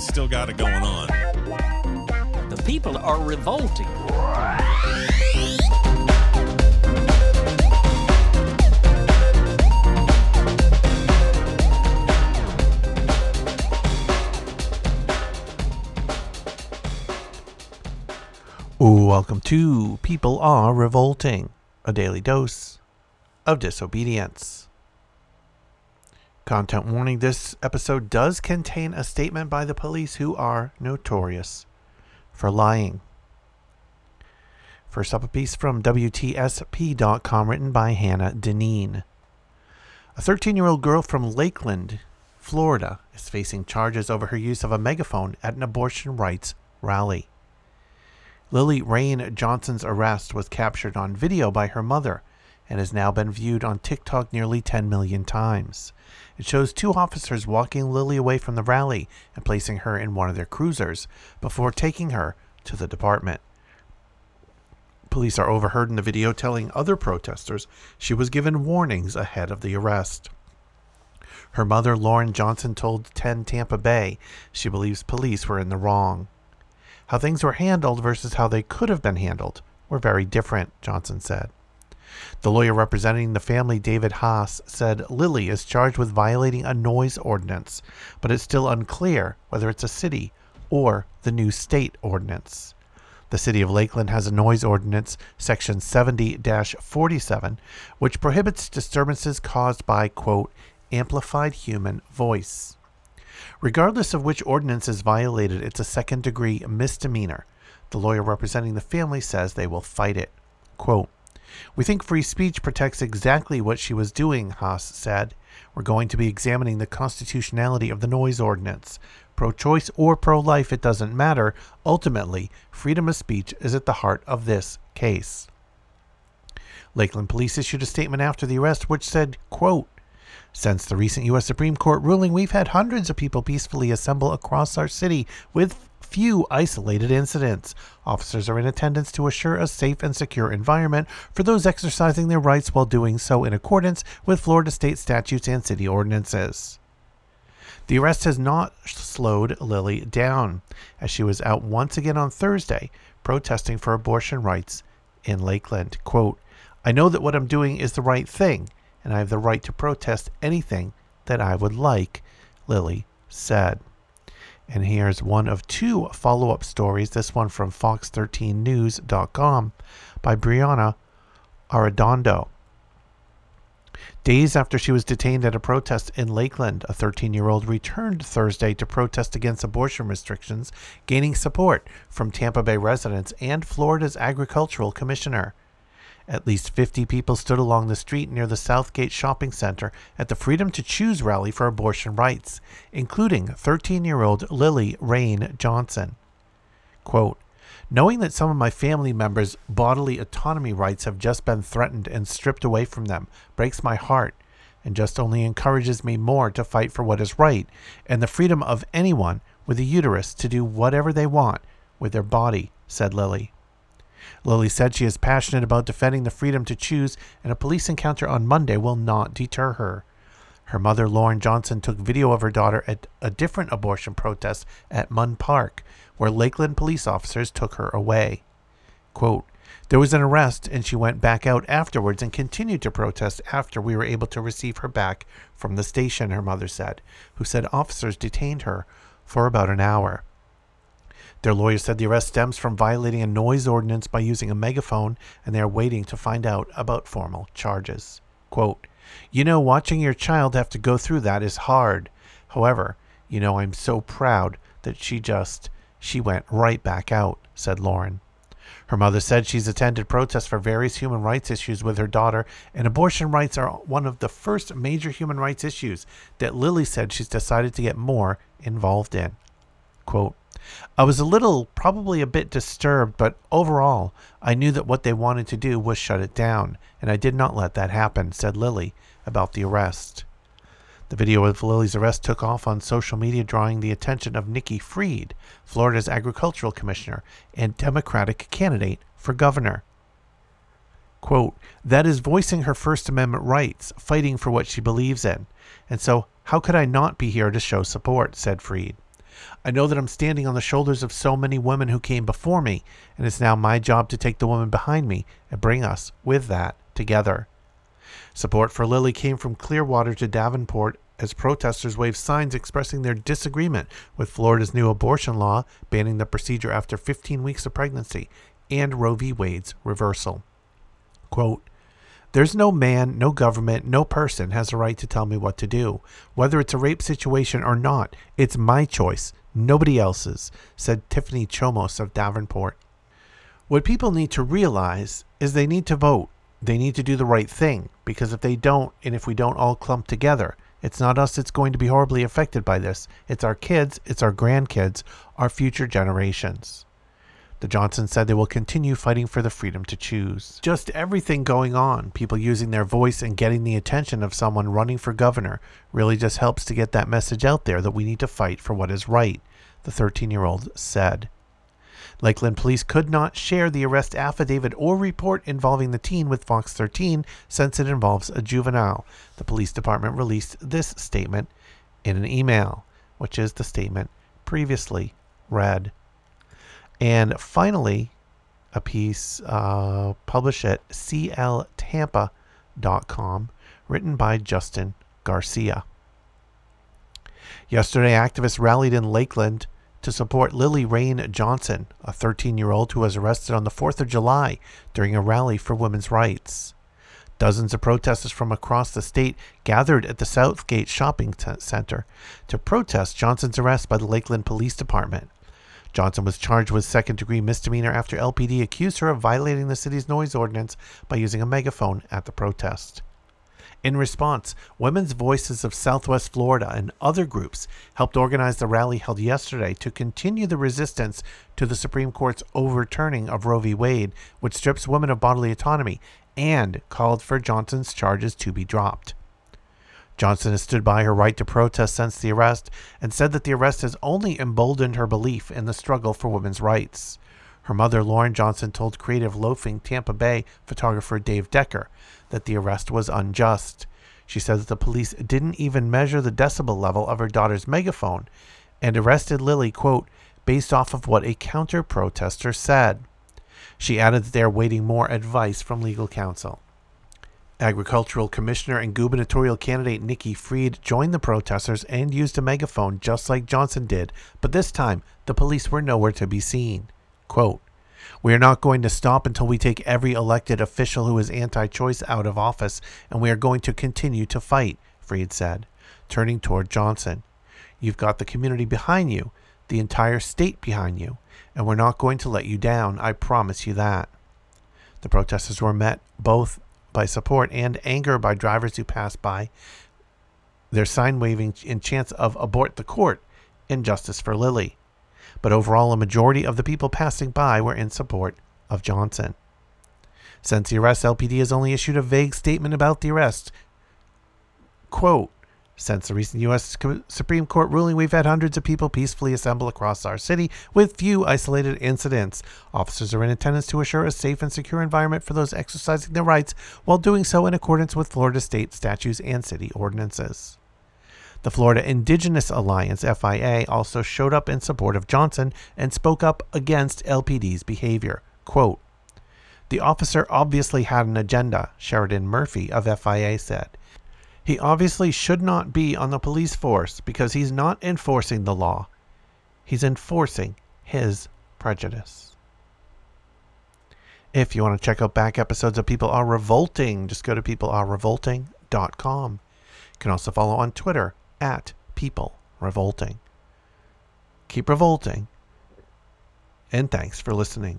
humanity's still got it going on. The people are revolting. Welcome to People Are Revolting, a daily dose of disobedience. Content warning this episode does contain a statement by the police who are notorious for lying. First up, a piece from WTSP.com written by Hannah Deneen. A 13 year old girl from Lakeland, Florida, is facing charges over her use of a megaphone at an abortion rights rally. Lillie Rain Johnson's arrest was captured on video by her mother and has now been viewed on TikTok nearly 10 million times. It shows two officers walking Lillie away from the rally and placing her in one of their cruisers before taking her to the department. Police are overheard in the video telling other protesters she was given warnings ahead of the arrest. Her mother, Lauren Johnson, told 10 Tampa Bay she believes police were in the wrong. How things were handled versus how they could have been handled were very different, Johnson said. The lawyer representing the family, David Haas, said Lillie is charged with violating a noise ordinance, but it's still unclear whether it's a city or the new state ordinance. The city of Lakeland has a noise ordinance, section 70 47, which prohibits disturbances caused by, quote, amplified human voice. Regardless of which ordinance is violated, it's a second degree misdemeanor. The lawyer representing the family says they will fight it. Quote, we think free speech protects exactly what she was doing, Haas said. We're going to be examining the constitutionality of the noise ordinance. Pro choice or pro life, it doesn't matter. Ultimately, freedom of speech is at the heart of this case. Lakeland police issued a statement after the arrest which said, quote, since the recent U.S. Supreme Court ruling, we've had hundreds of people peacefully assemble across our city with few isolated incidents. Officers are in attendance to assure a safe and secure environment for those exercising their rights while doing so in accordance with Florida state statutes and city ordinances. The arrest has not slowed Lillie down, as she was out once again on Thursday protesting for abortion rights in Lakeland. Quote, I know that what I'm doing is the right thing, and I have the right to protest anything that I would like, Lillie said. And here's one of two follow up stories, this one from Fox13News.com by Brianna Arredondo. Days after she was detained at a protest in Lakeland, a 13 year old returned Thursday to protest against abortion restrictions, gaining support from Tampa Bay residents and Florida's agricultural commissioner. At least 50 people stood along the street near the Southgate Shopping Center at the Freedom to Choose rally for abortion rights, including 13 year old Lillie Rain Johnson. Quote, Knowing that some of my family members' bodily autonomy rights have just been threatened and stripped away from them breaks my heart and just only encourages me more to fight for what is right and the freedom of anyone with a uterus to do whatever they want with their body, said Lillie. Lillie said she is passionate about defending the freedom to choose, and a police encounter on Monday will not deter her. Her mother, Lauren Johnson, took video of her daughter at a different abortion protest at Munn Park, where Lakeland police officers took her away. Quote, there was an arrest, and she went back out afterwards and continued to protest after we were able to receive her back from the station, her mother said, who said officers detained her for about an hour. Their lawyer said the arrest stems from violating a noise ordinance by using a megaphone, and they are waiting to find out about formal charges. Quote, You know, watching your child have to go through that is hard. However, you know, I'm so proud that she just, she went right back out, said Lauren. Her mother said she's attended protests for various human rights issues with her daughter, and abortion rights are one of the first major human rights issues that Lillie said she's decided to get more involved in. Quote, I was a little, probably a bit disturbed, but overall, I knew that what they wanted to do was shut it down, and I did not let that happen, said Lillie about the arrest. The video of Lillie's arrest took off on social media, drawing the attention of Nikki Fried, Florida's agricultural commissioner and Democratic candidate for governor. Quote, that is voicing her First Amendment rights, fighting for what she believes in. And so, how could I not be here to show support? said Fried. I know that I'm standing on the shoulders of so many women who came before me, and it's now my job to take the woman behind me and bring us, with that, together. Support for Lillie came from Clearwater to Davenport as protesters waved signs expressing their disagreement with Florida's new abortion law banning the procedure after 15 weeks of pregnancy and Roe v. Wade's reversal. Quote, there's no man, no government, no person has a right to tell me what to do. Whether it's a rape situation or not, it's my choice, nobody else's, said Tiffany Chomos of Davenport. What people need to realize is they need to vote. They need to do the right thing, because if they don't, and if we don't all clump together, it's not us that's going to be horribly affected by this. It's our kids, it's our grandkids, our future generations. The Johnsons said they will continue fighting for the freedom to choose. Just everything going on, people using their voice and getting the attention of someone running for governor, really just helps to get that message out there that we need to fight for what is right, the 13 year old said. Lakeland police could not share the arrest affidavit or report involving the teen with Fox 13 since it involves a juvenile. The police department released this statement in an email, which is the statement previously read. And finally, a piece uh, published at cltampa.com, written by Justin Garcia. Yesterday, activists rallied in Lakeland to support Lillie Rain Johnson, a 13 year old who was arrested on the 4th of July during a rally for women's rights. Dozens of protesters from across the state gathered at the Southgate Shopping Center to protest Johnson's arrest by the Lakeland Police Department. Johnson was charged with second degree misdemeanor after LPD accused her of violating the city's noise ordinance by using a megaphone at the protest. In response, Women's Voices of Southwest Florida and other groups helped organize the rally held yesterday to continue the resistance to the Supreme Court's overturning of Roe v. Wade, which strips women of bodily autonomy, and called for Johnson's charges to be dropped. Johnson has stood by her right to protest since the arrest and said that the arrest has only emboldened her belief in the struggle for women's rights. Her mother, Lauren Johnson, told Creative Loafing Tampa Bay photographer Dave Decker that the arrest was unjust. She said that the police didn't even measure the decibel level of her daughter's megaphone and arrested Lillie, quote, based off of what a counter protester said. She added that they are waiting more advice from legal counsel. Agricultural Commissioner and gubernatorial candidate Nikki Fried joined the protesters and used a megaphone just like Johnson did, but this time the police were nowhere to be seen. Quote, we are not going to stop until we take every elected official who is anti choice out of office, and we are going to continue to fight, Fried said, turning toward Johnson. You've got the community behind you, the entire state behind you, and we're not going to let you down. I promise you that. The protesters were met both by support and anger by drivers who passed by, their sign waving in chants of abort the court and justice for Lillie but overall, a majority of the people passing by were in support of Johnson. Since the arrest, LPD has only issued a vague statement about the arrest. Quote, since the recent U.S. Supreme Court ruling, we've had hundreds of people peacefully assemble across our city with few isolated incidents. Officers are in attendance to assure a safe and secure environment for those exercising their rights while doing so in accordance with Florida state statutes and city ordinances. The Florida Indigenous Alliance, FIA, also showed up in support of Johnson and spoke up against LPD's behavior. Quote, the officer obviously had an agenda, Sheridan Murphy of FIA said. He obviously should not be on the police force because he's not enforcing the law. He's enforcing his prejudice. If you want to check out back episodes of People Are Revolting, just go to peoplearerevolting.com. You can also follow on Twitter at people revolting. Keep revolting. And thanks for listening.